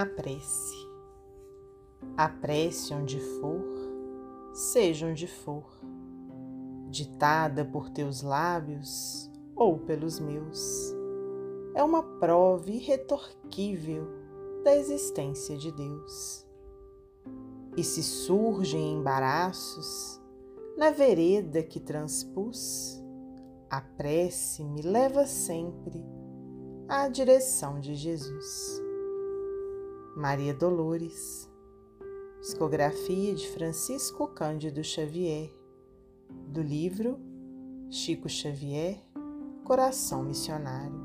A prece. A prece onde for, seja onde for, ditada por teus lábios ou pelos meus, é uma prova irretorquível da existência de Deus. E se surgem embaraços na vereda que transpus, a prece me leva sempre à direção de Jesus. Maria Dolores, psicografia de Francisco Cândido Xavier, do livro Chico Xavier, Coração Missionário.